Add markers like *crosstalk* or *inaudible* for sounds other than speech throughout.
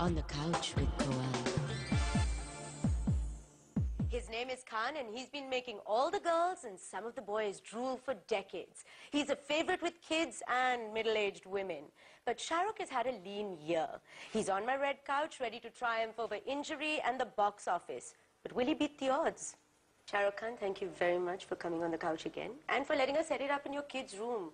on the couch with Koel. His name is Khan and he's been making all the girls and some of the boys drool for decades. He's a favorite with kids and middle-aged women. But Shahrukh has had a lean year. He's on my red couch ready to triumph over injury and the box office. But will he beat the odds? Shahrukh Khan, thank you very much for coming on the couch again and for letting us set it up in your kids' room.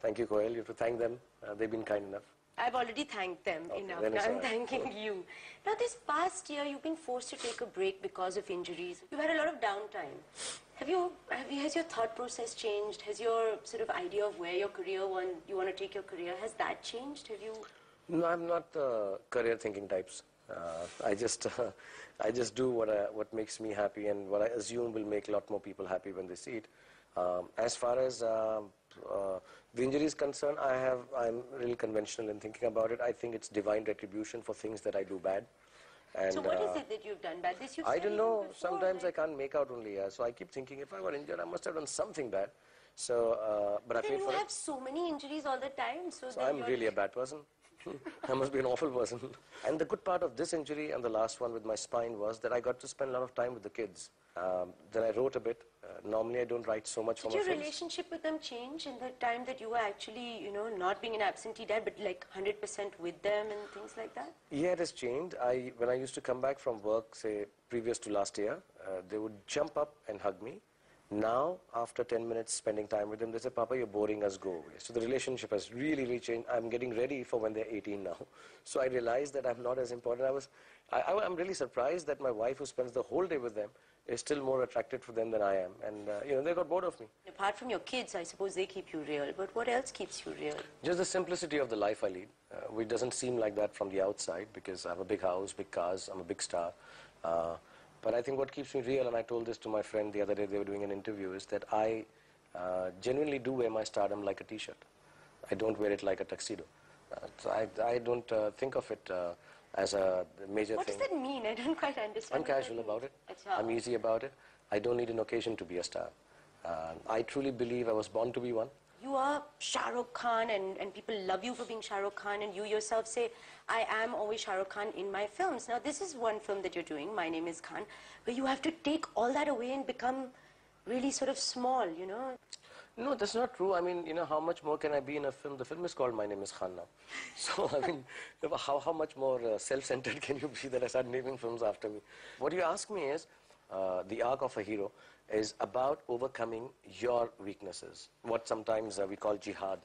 Thank you, Koel. You have to thank them. Uh, they've been kind enough. I've already thanked them Okay, enough. Now I'm right. thanking you. Now, this past year, you've been forced to take a break because of injuries. You've had a lot of downtime. Have you, have you, has your thought process changed? Has your sort of idea of where your career want, you want to take your career, has that changed? Have you? No, I'm not uh, career thinking types. Uh, I just, uh, *laughs* I just do what, I, what makes me happy and what I assume will make a lot more people happy when they see it. Um, as far as uh, uh, the injury is concerned, I have, I'm really conventional in thinking about it. I think it's divine retribution for things that I do bad. And, so what is uh, it that you've done bad? This you've I don't know. before, Sometimes I can't make out only. Yeah. So I keep thinking if I were injured, I must have done something bad. So, uh, but I Then paid you have so many injuries all the time. So, So I'm really a bad person. *laughs* I must be an awful person. *laughs* And the good part of this injury and the last one with my spine was that I got to spend a lot of time with the kids. Um, then I wrote a bit. Uh, normally I don't write so much Did your relationship with them change in the time that you were actually, you know, not being an absentee dad, but like 100% with them and things like that? Yeah, it has changed. I, when I used to come back from work, say, previous to last year, uh, they would jump up and hug me. Now, after 10 minutes spending time with them, they say, Papa, you're boring us, go away. So the relationship has really, really changed. I'm getting ready for when they're 18 now. *laughs* So I realized that I'm not as important. I was, I, I, I'm really surprised that my wife, who spends the whole day with them, is still more attracted to them than I am. And, uh, you know, they got bored of me. Apart from your kids, I suppose they keep you real. But what else keeps you real? Just the simplicity of the life I lead, uh, which doesn't seem like that from the outside because I have a big house, big cars, I'm a big star. Uh, but I think what keeps me real, and I told this to my friend the other day, they were doing an interview, is that I uh, genuinely do wear my stardom like a t-shirt. I don't wear it like a tuxedo. Uh, so I, I don't uh, think of it uh, as a major What thing. What does that mean? I don't quite understand. I'm casual about it. I'm easy about it. I don't need an occasion to be a star. Uh, I truly believe I was born to be one. You are Shah Rukh Khan and, and people love you for being Shah Rukh Khan and you yourself say, I am always Shah Rukh Khan in my films. Now this is one film that you're doing, My Name is Khan, where you have to take all that away and become really sort of small, you know. No, that's not true. I mean, you know, how much more can I be in a film? The film is called My Name is Khan now. *laughs* So, I mean, how, how much more uh, self-centered *laughs* can you be that I start naming films after me? What you ask me is, uh, the arc of a hero is about overcoming your weaknesses, what sometimes uh, we call jihad,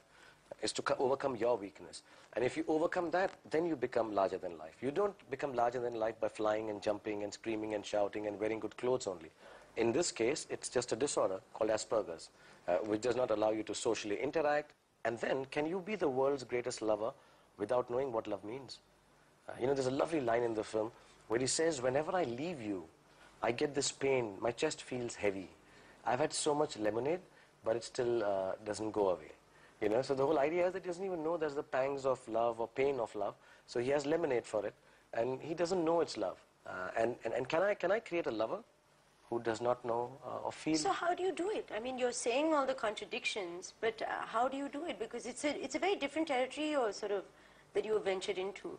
is to overcome your weakness. And if you overcome that, then you become larger than life. You don't become larger than life by flying and jumping and screaming and shouting and wearing good clothes only. In this case, it's just a disorder called Asperger's, uh, which does not allow you to socially interact. And then, can you be the world's greatest lover without knowing what love means? Uh, you know, there's a lovely line in the film where he says, Whenever I leave you, I get this pain, my chest feels heavy. I've had so much lemonade, but it still uh, doesn't go away. You know, so the whole idea is that he doesn't even know there's the pangs of love or pain of love. So he has lemonade for it, and he doesn't know it's love. Uh, and, and, and can I, can I create a lover who does not know uh, or feel? So how do you do it? I mean, you're saying all the contradictions, but uh, how do you do it? Because it's a, it's a very different territory or sort of that you have ventured into.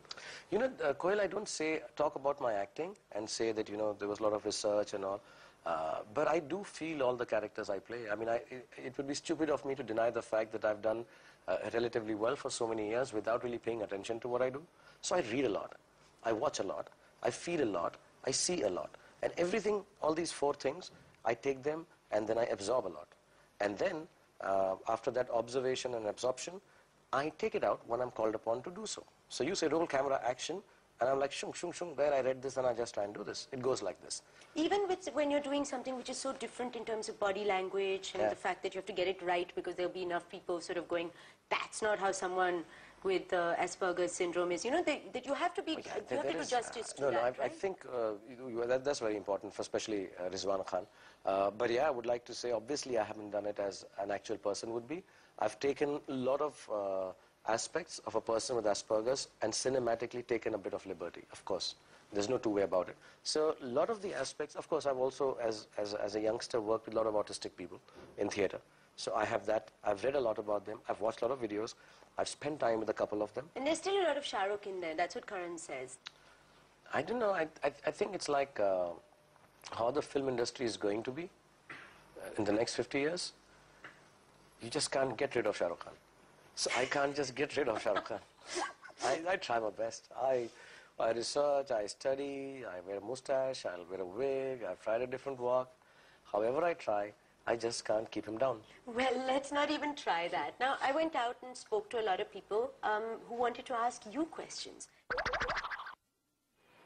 You know, uh, Koel, I don't say talk about my acting and say that you know there was a lot of research and all, uh, but I do feel all the characters I play. I mean, I, it, it would be stupid of me to deny the fact that I've done uh, relatively well for so many years without really paying attention to what I do. So I read a lot, I watch a lot, I feel a lot, I see a lot, and everything, all these four things, I take them and then I absorb a lot, and then uh, after that observation and absorption, I take it out when I'm called upon to do so. So you say roll camera action, and I'm like shung shung shung. There I read this and I just try and do this. It goes like this. Even with, when you're doing something which is so different in terms of body language and Yeah. the fact that you have to get it right because there'll be enough people sort of going, that's not how someone with uh, Asperger's syndrome is. You know, they, that you have to be, Yeah, you have to do justice uh, to no, that, no, I, right? I think uh, you, you, that, that's very important, for especially uh, Rizwan Khan. Uh, but yeah, I would like to say, obviously, I haven't done it as an actual person would be. I've taken a lot of uh, aspects of a person with Asperger's and cinematically taken a bit of liberty, of course. There's no two way about it. So a lot of the aspects, of course, I've also, as, as, as a youngster, worked with a lot of autistic people in theater. So I have that. I've read a lot about them. I've watched a lot of videos. I've spent time with a couple of them. And there's still a lot of Shah Rukh in there. That's what Karan says. I don't know. I, I, I think it's like uh, how the film industry is going to be uh, in the next 50 years. You just can't get rid of Shah Rukh Khan. So I can't just get rid of Shah Rukh Khan. *laughs* I, I try my best. I, I research, I study, I wear a mustache, I'll wear a wig, I've tried a different walk. However I try, I just can't keep him down. Well, let's not even try that. Now, I went out and spoke to a lot of people um, who wanted to ask you questions.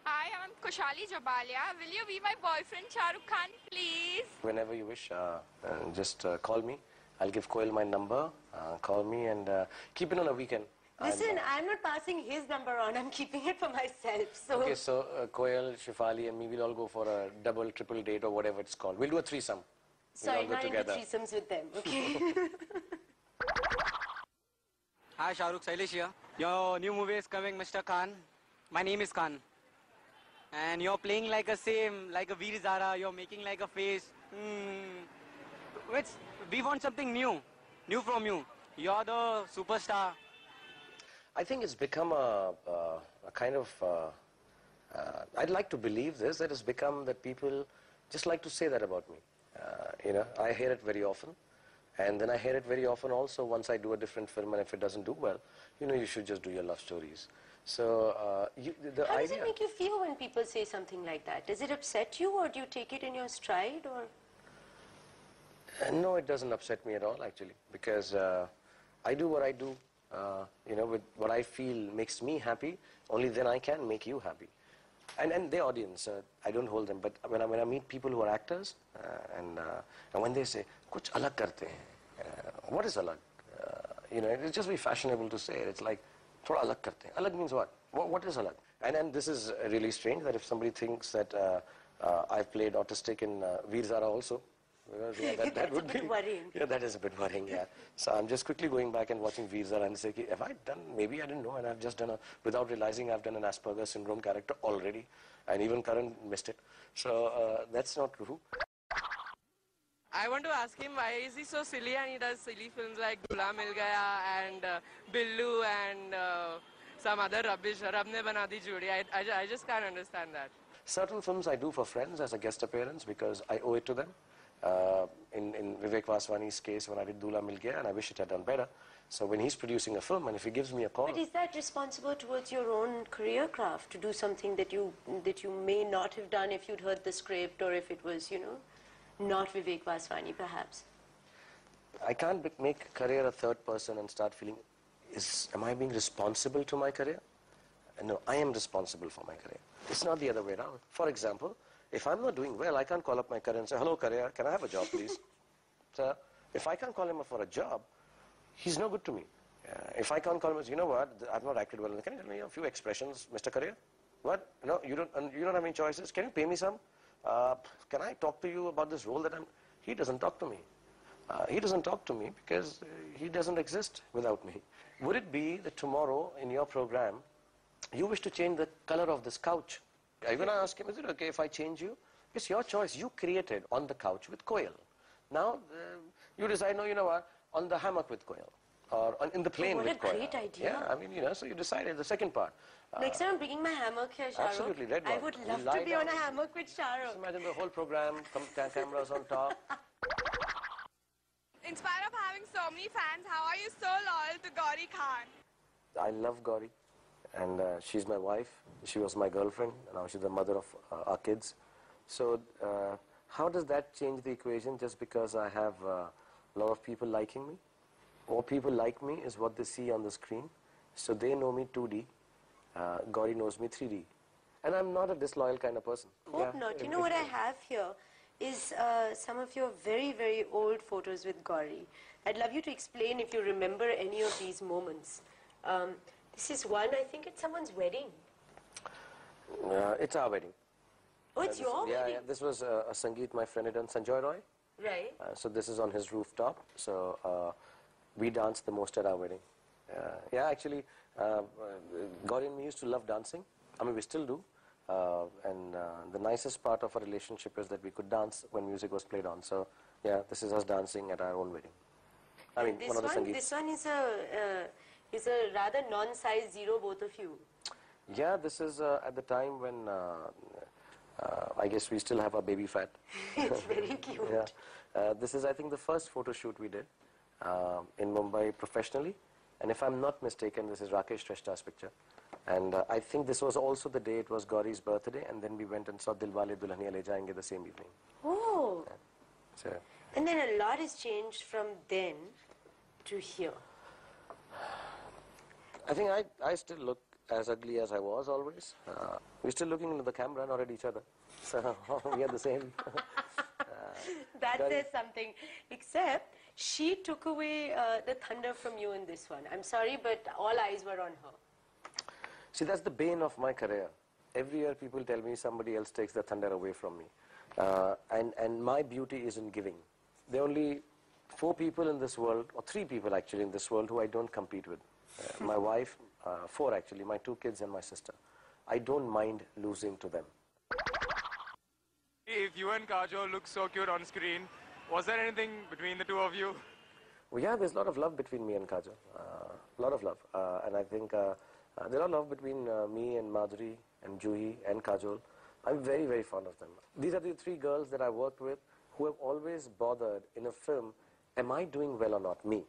Hi, I'm Kushali Jabalia. Will you be my boyfriend, Shah Rukh Khan, please? Whenever you wish, uh, uh, just uh, call me. I'll give Koel my number. Uh, call me and uh, keep it on a weekend. I'll, Listen, I'm not passing his number on. I'm keeping it for myself. So, Okay, so uh, Koel, Shifali, and me will all go for a double, triple date or whatever it's called. We'll do a threesome. Sorry, we'll all not go into threesomes with them. Okay. *laughs* Hi, Shahrukh Sailesh here. Your new movie is coming, Mr. Khan. My name is Khan. And you're playing like a same, like a Veer Zara. You're making like a face. Hmm. Which, we want something new. New from you. You're the superstar. I think it's become a, uh, a kind of. Uh, uh, I'd like to believe this that it's become that people just like to say that about me. Uh, you know, I hear it very often, and then I hear it very often also once I do a different film, and if it doesn't do well, you know, you should just do your love stories. So uh, you, the How does it make you feel when people say something like that? Does it upset you or do you take it in your stride or? Uh, No, it doesn't upset me at all, actually, because uh, I do what I do, uh, you know, with what I feel makes me happy. Only then I can make you happy. And, and the audience, uh, I don't hold them, but when I, when I meet people who are actors, uh, and, uh, and when they say, kuch alag karte what is alag? Uh, you know, it's just very fashionable to say it. It's like, thoda alag karte hain. Alag means what? What, what is alag? And, and this is really strange that if somebody thinks that uh, uh, I've played autistic in uh, Veer Zara also, yeah, that, that *laughs* That's a would bit be worrying. *laughs* Yeah, that is a bit worrying. Yeah. So I'm just quickly going back and watching Veer Zara and say, "Okay, have I done? Maybe I didn't know, and I've just done a without realizing I've done an Asperger syndrome character already, and even Karan missed it. So uh, that's not true. I want to ask him why is he so silly and he does silly films like Dulha Mil Gaya and uh, Billu and uh, some other rubbish. Rab ne bana di jodi. I, I, I just can't understand that. Certain films I do for friends as a guest appearance because I owe it to them. Uh, in, in Vivek Vaswani's case, when I did Dulha Mil Gaya, and I wish it had done better. So when he's producing a film, and if he gives me a call, But is that responsible towards your own career craft to do something that you that you may not have done if you'd heard the script or if it was, you know, not Vivek Vaswani perhaps? I can't make career a third person and start feeling, is am I being responsible to my career? No, I am responsible for my career. It's not the other way around. For example, if I'm not doing well, I can't call up my career and say, hello career, can I have a job please? *laughs* so if I can't call him up for a job, he's no good to me. Uh, if I can't call him, and say, you know what, I've not acted well, can you tell me a few expressions, Mr. Career? What? No, you don't, you don't have any choices. Can you pay me some? Uh, can I talk to you about this role that I'm... He doesn't talk to me. Uh, he doesn't talk to me because uh, he doesn't exist without me. Would it be that tomorrow in your program, you wish to change the color of this couch? Are you going to ask him, is it okay if I change you? It's your choice. You created on the couch with Koel. Now, uh, you decide, no, you know what, on the hammock with Koel. Or on, in the plane what with a Koel. great idea. Yeah, I mean, you know, so you decided the second part. Uh, Next time I'm bringing my hammock here, Shah Absolutely, red I would love to be on a hammock with Shah just Rukh. imagine the whole program, com- cameras on top. *laughs* In spite of having so many fans, how are you so loyal to Gauri Khan? I love Gauri, and uh, she's my wife. She was my girlfriend. Now she's the mother of uh, our kids. So, uh, how does that change the equation just because I have uh, a lot of people liking me? What people like me is what they see on the screen. So they know me 2D. Uh, Gauri knows me 3D. And I'm not a disloyal kind of person. Hope Yeah, not. You know what I have here is uh, some of your very, very old photos with Gauri. I'd love you to explain if you remember any of these moments. Um, this is one, I think it's someone's wedding. Uh, it's our wedding. Oh, it's This- your yeah, wedding? yeah. This was uh, a Sangeet my friend had done, Sanjoy Roy. Right. Uh, so this is on his rooftop. So uh, we danced the most at our wedding. Uh, yeah, actually, uh, uh, Gauri and me used to love dancing. I mean, we still do. Uh, and uh, the nicest part of our relationship is that we could dance when music was played on. So yeah, this is us dancing at our own wedding. I mean, this one of the one, Sangeets. this one is a is a rather non-size zero, both of you. Yeah, this is uh, at the time when uh, uh, I guess we still have our baby fat. *laughs* it's very *laughs* cute. Yeah. Uh, this is, I think, the first photo shoot we did uh, in Mumbai professionally. And if I'm not mistaken, this is Rakesh Shrestha's picture. And uh, I think this was also the day it was Gauri's birthday, and then we went and saw Dilwale Dulhaniya Le Jayenge the same evening. Oh, So, and then a lot has changed from then to here. I think I, I still look as ugly as I was always. Uh, we're still looking into the camera, not at each other. *laughs* So *laughs* we are the same. *laughs* That says something. Except she took away uh, the thunder from you in this one. I'm sorry, but all eyes were on her. See, that's the bane of my career. Every year people tell me somebody else takes the thunder away from me. Uh, and, and my beauty is in giving. There are only four people in this world, or three people actually in this world, who I don't compete with. Uh, my wife, uh, four actually, my two kids and my sister. I don't mind losing to them. If you and Kajol look so cute on screen, was there anything between the two of you? Well, yeah, there's a lot of love between me and Kajol. A lot of love. Uh, and I think uh, uh, there's a lot of love between uh, me and Madhuri and Juhi and Kajol. I'm very, very fond of them. These are the three girls that I worked with who have always bothered in a film, am I doing well or not? Me.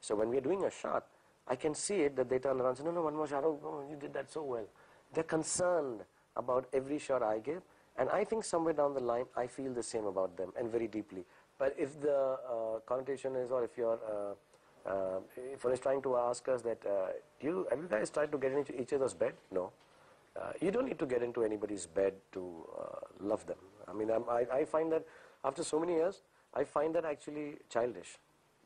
So when we're doing a shot, I can see it that they turn around and say, no, no, one more shot. Oh, oh, you did that so well. They're concerned about every shot I give. And I think somewhere down the line, I feel the same about them and very deeply. But if the uh, connotation is, or if you're, uh, uh, if one is trying to ask us that, uh, do you, have you guys tried to get into each other's bed? No. Uh, you don't need to get into anybody's bed to uh, love them. I mean, I'm, I, I find that after so many years, I find that actually childish.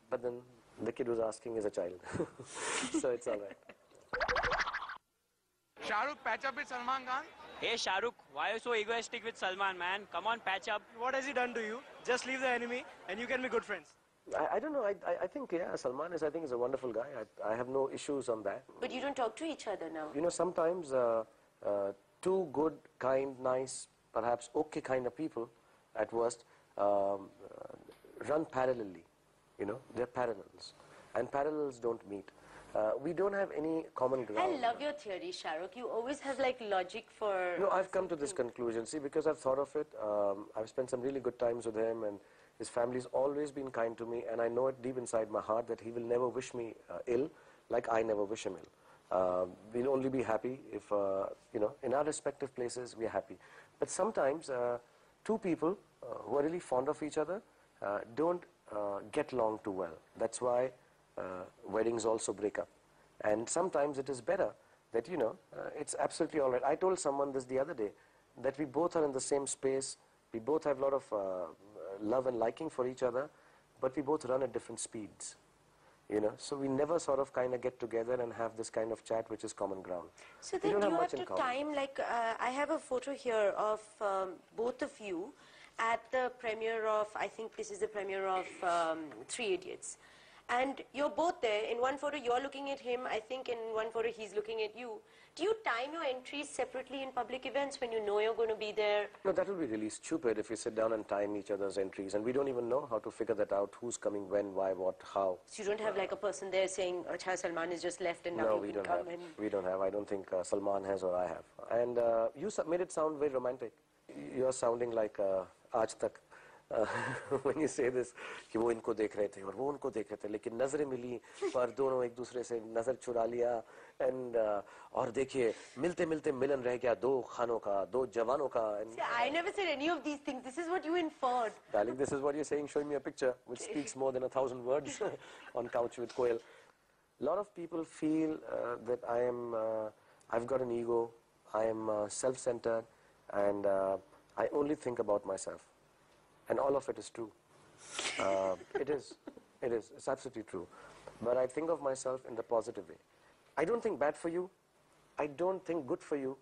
But then the kid who's asking is a child. *laughs* so it's all right. Shahrukh patch up with Salman Khan? Hey Shahrukh, why are you so egoistic with Salman, man? Come on, patch up. What has he done to you? Just leave the enemy and you can be good friends. I, I don't know. I, I, I think, yeah, Salman is, I think, is a wonderful guy. I, I have no issues on that. But you don't talk to each other now. You know, sometimes uh, uh, two good, kind, nice, perhaps okay kind of people, at worst, um, uh, run parallelly. You know, they're parallels. And parallels don't meet. Uh, we don't have any common ground. I love your theory, Shahrukh. You always have like logic for. No, I've come to this conclusion. See, because I've thought of it, um, I've spent some really good times with him, and his family's always been kind to me, and I know it deep inside my heart that he will never wish me uh, ill, like I never wish him ill. Uh, we'll only be happy if, uh, you know, in our respective places, we're happy. But sometimes, uh, two people uh, who are really fond of each other uh, don't get along too well. That's why uh, weddings also break up. And sometimes it is better that, you know, uh, it's absolutely all right. I told someone this the other day, that we both are in the same space, we both have a lot of uh, love and liking for each other, but we both run at different speeds. You know, so we never sort of kind of get together and have this kind of chat which is common ground. So then you have have to time like uh, I have a photo here of um, both of you at the premiere of I think this is the premiere of um, Three Idiots, and you're both there. In one photo you're looking at him. I think in one photo he's looking at you. Do you time your entries separately in public events when you know you're going to be there? No, that will be really stupid if we sit down and time each other's entries, and we don't even know how to figure that out, who's coming when, why, what, how. So you don't have like a person there saying, "Acha, Salman has just left and now No, we don't come have. and." We don't have. I don't think uh, Salman has or I have. And uh, you made it sound very romantic. You're sounding like uh, आज तक *laughs* से this कि वो इनको देख रहे थे और वो उनको देख रहे थे लेकिन नज़रें मिली पर दोनों एक दूसरे से नज़र चुरा लिया एंड uh, और देखिए मिलते मिलते मिलन रह गया दो खानों का दो जवानों का I never said any of these things this is what you darling this is what you saying showing me a picture which speaks more than 1000 words on couch with Koyal I only think about myself. And all of it is true. Uh, it is. It is. It's absolutely true. But I think of myself in the positive way. I don't think bad for you. I don't think good for you.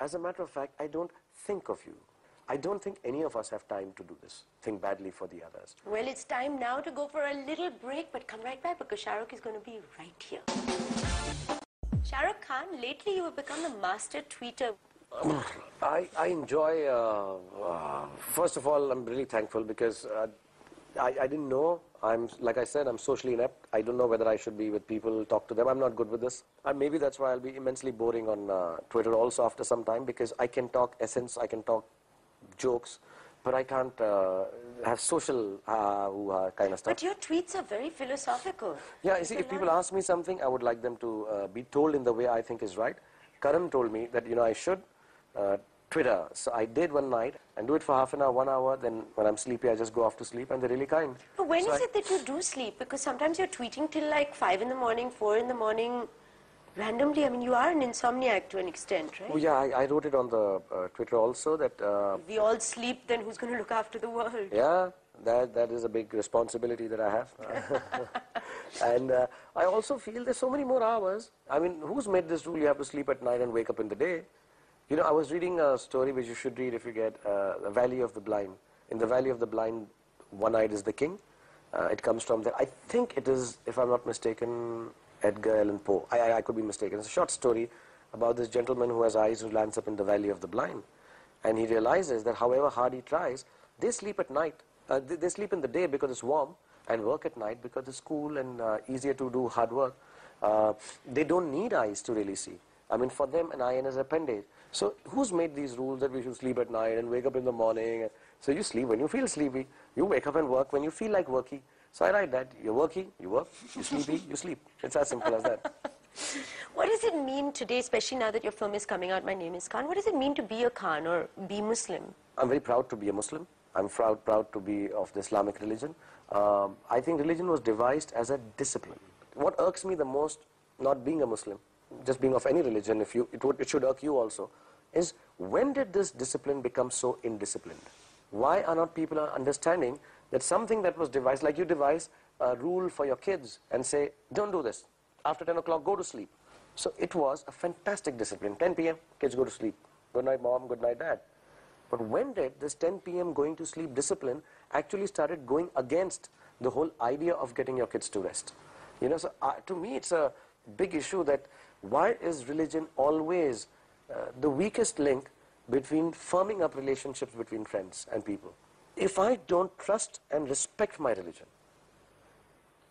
As a matter of fact, I don't think of you. I don't think any of us have time to do this. Think badly for the others. Well, it's time now to go for a little break, but come right back because Shahrukh is going to be right here. Shahrukh Khan, lately you have become the master tweeter. I, I enjoy, uh, uh, first of all, I'm really thankful because uh, I, I didn't know. I'm, like I said, I'm socially inept. I don't know whether I should be with people, talk to them. I'm not good with this. And maybe that's why I'll be immensely boring on uh, Twitter also after some time because I can talk essence, I can talk jokes, but I can't uh, have social uh, kind of stuff. But your tweets are very philosophical. Yeah, you see, if people ask me something, I would like them to uh, be told in the way I think is right. Karan told me that, you know, I should uh, Twitter. So I did one night and do it for half an hour, one hour. Then when I'm sleepy, I just go off to sleep and they're really kind. But when is So I- it that you do sleep? Because sometimes you're tweeting till like 5 in the morning, 4 in the morning, randomly. I mean, you are an insomniac to an extent, right? Oh, yeah, I, I wrote it on the uh, Twitter also that, uh, We all sleep, then who's going to look after the world? yeah, that, that is a big responsibility that I have. *laughs* and uh, I also feel there's so many more hours. I mean, who's made this rule you have to sleep at night and wake up in the day? You know, I was reading a story which you should read if you get uh, The Valley of the Blind. In The Valley of the Blind, one-eyed is the king. Uh, it comes from there. I think it is, if I'm not mistaken, Edgar Allan Poe. I, I, I could be mistaken. It's a short story about this gentleman who has eyes who lands up in the Valley of the Blind. And he realizes that however hard he tries, they sleep at night. Uh, they, they sleep in the day because it's warm and work at night because it's cool and uh, easier to do hard work. Uh, they don't need eyes to really see. I mean, for them, an eye is an appendage. So who's made these rules that we should sleep at night and wake up in the morning? So you sleep when you feel sleepy. You wake up and work when you feel like working. So I write that. You're working, you work. You're sleepy, you sleep. It's as simple as that. *laughs* What does it mean today, especially now that your film is coming out, My Name is Khan? What does it mean to be a Khan or be Muslim? I'm very proud to be a Muslim. I'm proud, proud to be of the Islamic religion. Um, I think religion was devised as a discipline. What irks me the most, not being a Muslim, just being of any religion, if you, it, would, it should irk you also, is when did this discipline become so indisciplined? Why are not people understanding that something that was devised, like you devise a rule for your kids and say, don't do this. After 10 o'clock, go to sleep. So it was a fantastic discipline. 10 p.m., kids go to sleep. Good night, mom. Good night, dad. But when did this 10 p.m. going to sleep discipline actually started going against the whole idea of getting your kids to rest? You know, so uh, to me it's a big issue that why is religion always uh, the weakest link between firming up relationships between friends and people? If I don't trust and respect my religion,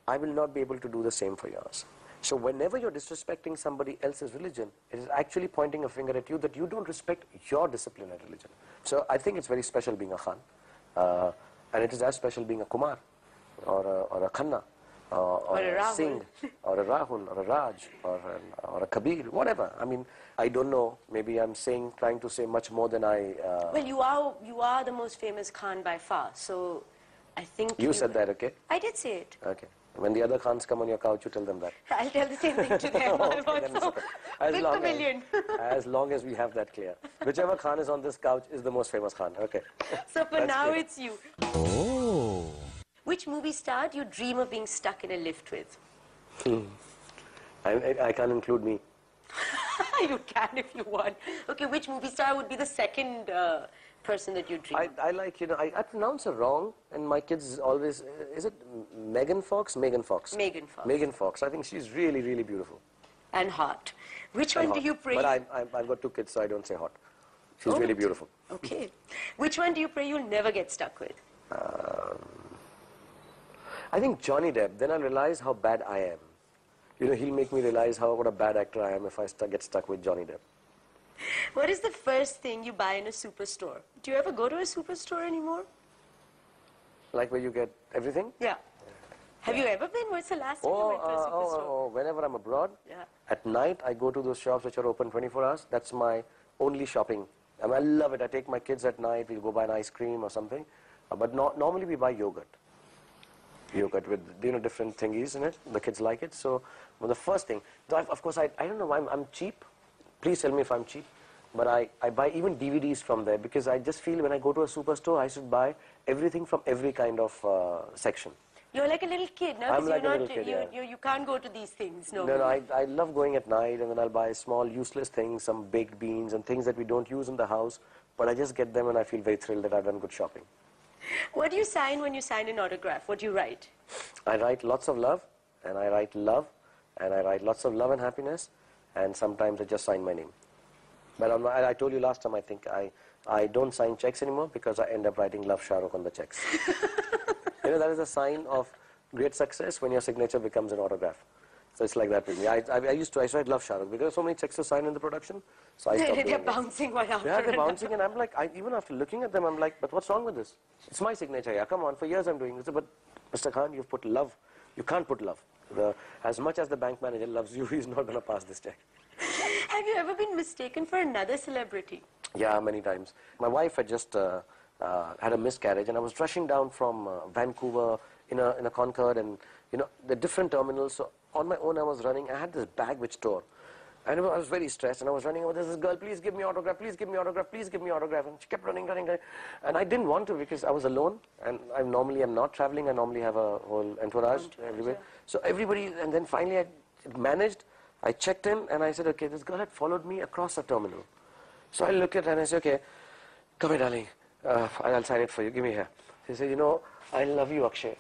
I will not be able to do the same for yours. So whenever you're disrespecting somebody else's religion, it is actually pointing a finger at you that you don't respect your discipline and religion. So I think it's very special being a Khan. Uh, and it is as special being a Kumar or a, or a Khanna uh, or, a Rahul. Singh or a Rahul or a Raj or, an, or a Kabir, whatever. I mean, I don't know. Maybe I'm saying, trying to say much more than I... Uh, Well, you are, you are the most famous Khan by far, so I think you said that, okay? I did say it. Okay. When the other Khans come on your couch, you tell them that. *laughs* I'll tell the same thing to them. *laughs* Okay, I'll then it's also- okay. As Big long pavilion. As, as long as we have that clear. Whichever Khan is on this couch is the most famous Khan. Okay. *laughs* So for now, clear. it's you. Oh. Which movie star do you dream of being stuck in a lift with? I, I, I can't include me. *laughs* you can if you want. Okay, which movie star would be the second uh, person that you dream? I, I like, you know, I, I pronounce her wrong, and my kids always, uh, is it Megan Fox? Megan Fox. Megan Fox. Megan Fox. I think she's really, really beautiful. and hot. Which And one do you pray? But I, I, I've got two kids, so I don't say hot. She's Oh, really beautiful. Okay. Which one do you pray you'll never get stuck with? I think Johnny Depp, then I'll realize how bad I am. You know, he'll make me realize how what a bad actor I am if I stu- get stuck with Johnny Depp. What is the first thing you buy in a superstore? Do you ever go to a superstore anymore? Like where you get everything? Yeah. Have you ever been? What's the last time you Oh, went to a uh, oh, superstore? oh, oh, whenever I'm abroad, Yeah. at night I go to those shops which are open 24 hours. That's my only shopping. I, mean, I love it. I take my kids at night. We'll go buy an ice cream or something. Uh, but no, normally we buy yogurt. Yogurt with you know different thingies in it. The kids like it. So well, the first thing, though I, of course I, I don't know why I'm, I'm cheap. Please tell me if I'm cheap. But I, I buy even DVDs from there because I just feel when I go to a superstore I should buy everything from every kind of uh, section. You're like a little kid, no? I'm like a you're little not, kid, you, yeah. you, you can't go to these things, no. No, no, I, I love going at night and then I'll buy small useless things, some baked beans and things that we don't use in the house, but I just get them and I feel very thrilled that I've done good shopping. *laughs* What do you sign when you sign an autograph? What do you write? I write lots of love and I write love and I write lots of love and happiness and sometimes I just sign my name. But I'm I I told you last time, I think, I, I don't sign checks anymore because I end up writing Love Shah Rukh on the checks. *laughs* you know, that is a sign of great success when your signature becomes an autograph. So it's like that with me. I, I, I used to, I used to write Love Shah Rukh because so many checks to sign in the production. So I stopped They're bouncing one after Yeah, they're bouncing, and I'm like, I, even after looking at them, I'm like, but what's wrong with this? It's my signature, yeah, come on, for years I'm doing this. But Mr. Khan, you've put love. You can't put love. The, as much as the bank manager loves you, *laughs* he's not going to pass this check. Have you ever been mistaken for another celebrity? Yeah, many times. My wife had just uh, uh, had a miscarriage, and I was rushing down from uh, Vancouver in a, in a Concorde, and you know the different terminals. So on my own, I was running. I had this bag which tore, and I was very stressed. And I was running over. There's this girl, please give me autograph, please give me autograph, please give me autograph. And she kept running, running, running. And I didn't want to because I was alone, and I normally am not traveling. I normally have a whole entourage everywhere. So everybody, and then finally I managed. I checked in, and I said, okay, this girl had followed me across the terminal. So I looked at her and I said, okay, come here, darling. Uh, I'll sign it for you. Give me here. She said, you know, I love you, Akshay.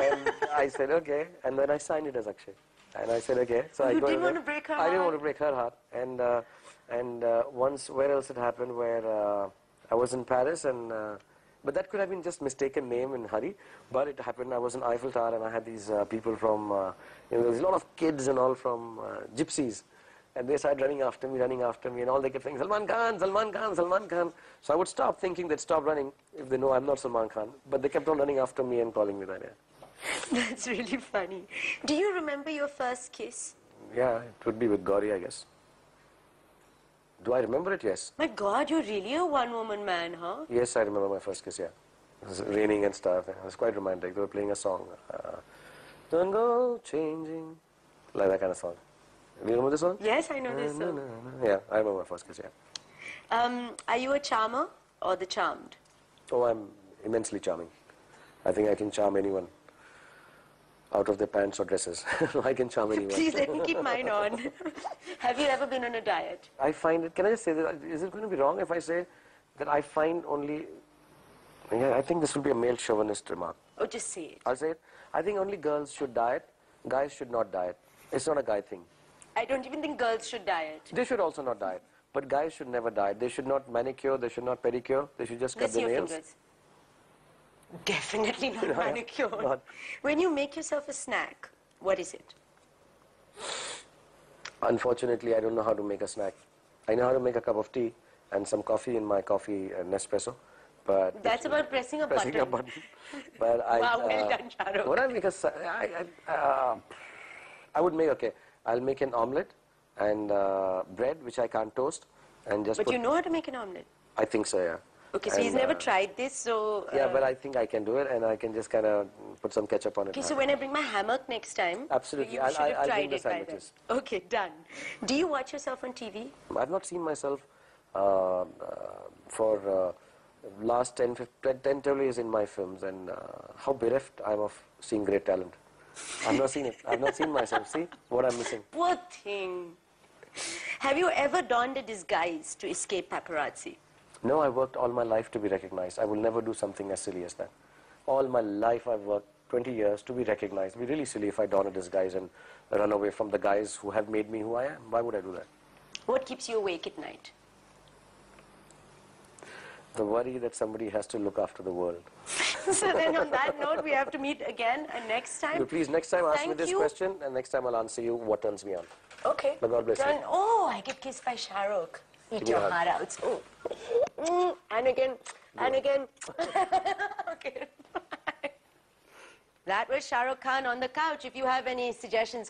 And I said, okay. And then I signed it as Akshay. And I said, okay. So I You go didn't want to break her heart. I didn't want to break her heart. And uh, and uh, once, where else it happened? Where uh, I was in Paris, and uh, but that could have been just mistaken name in hurry. But it happened. I was in Eiffel Tower, and I had these uh, people from, uh, you know, there's a lot of kids and all from uh, gypsies. And they started running after me, running after me, and all they kept saying, Salman Khan, Salman Khan, Salman Khan. So I would stop thinking they'd stop running if they know I'm not Salman Khan. But they kept on running after me and calling me that. Yeah, *laughs* That's really funny. Do you remember your first kiss? yeah it would be with Gauri, I guess. Do I remember it? Yes. My God, you're really a one-woman man, huh? Yes, I remember my first kiss, yeah. It was raining and stuff. It was quite romantic. They were playing a song. Uh, Don't go changing. Like that kind of song. Do you remember this song? Yes, I know this song. Yeah, I remember my first kiss, yeah. Um, are you a charmer or the charmed? Oh, I'm immensely charming. I think I can charm anyone. Out of their pants or dresses. *laughs* I can charm anyone. Please let me keep mine on. *laughs* Have you ever been on a diet? I find it, can I just say that, is it going to be wrong if I say that I find only, yeah, I think this will be a male chauvinist remark. Oh, just say it? I'll say it. I think only girls should diet, guys should not diet. It's not a guy thing. I don't even think girls should diet. They should also not diet. But guys should never diet. They should not manicure, they should not pedicure, they should just cut Let's see their your nails. fingers. Definitely not *laughs* Yeah, manicured. not. When you make yourself a snack, what is it? Unfortunately, I don't know how to make a snack. I know how to make a cup of tea and some coffee in my coffee uh, Nespresso. But That's about pressing a pressing button. a button. But *laughs* I, Wow, well uh, done, Shah Rukh. What I make a, sa- I, I, uh, I would make okay. I'll make an omelette and uh, bread which I can't toast and just But you know how to make an omelette. I think so, yeah. Okay, so he's never uh, tried this, so... Yeah, uh, but I think I can do it, and I can just kind of put some ketchup on it. Okay, so when I bring my hammock next time... Absolutely, You I'll- should have I'll- I'll tried bring the it by then. sandwiches. Okay, done. Do you watch yourself on TV? I've not seen myself uh, uh, for uh, last 10, 15, 10, 12 years in my films, and uh, how bereft I'm of seeing great talent. I've not seen it. I've not seen myself. See what I'm missing. Poor thing. Have you ever donned a disguise to escape paparazzi? No, I worked all my life to be recognized. I will never do something as silly as that. All my life I've worked 20 years to be recognized. It'd be really silly if I don a disguise and run away from the guys who have made me who I am. Why would I do that? What keeps you awake at night? The worry that somebody has to look after the world. *laughs* *laughs* so then on that note, we have to meet again uh, next time. Please next time ask me this you. question, and next time I'll answer you what turns me on. Okay. But God bless you. Oh, I get kissed by Shah Rukh. Eat your heart out. Oh. Mm, And again, and again. *laughs* okay. *laughs* Bye. That was Shah Rukh Khan on the couch. If you have any suggestions,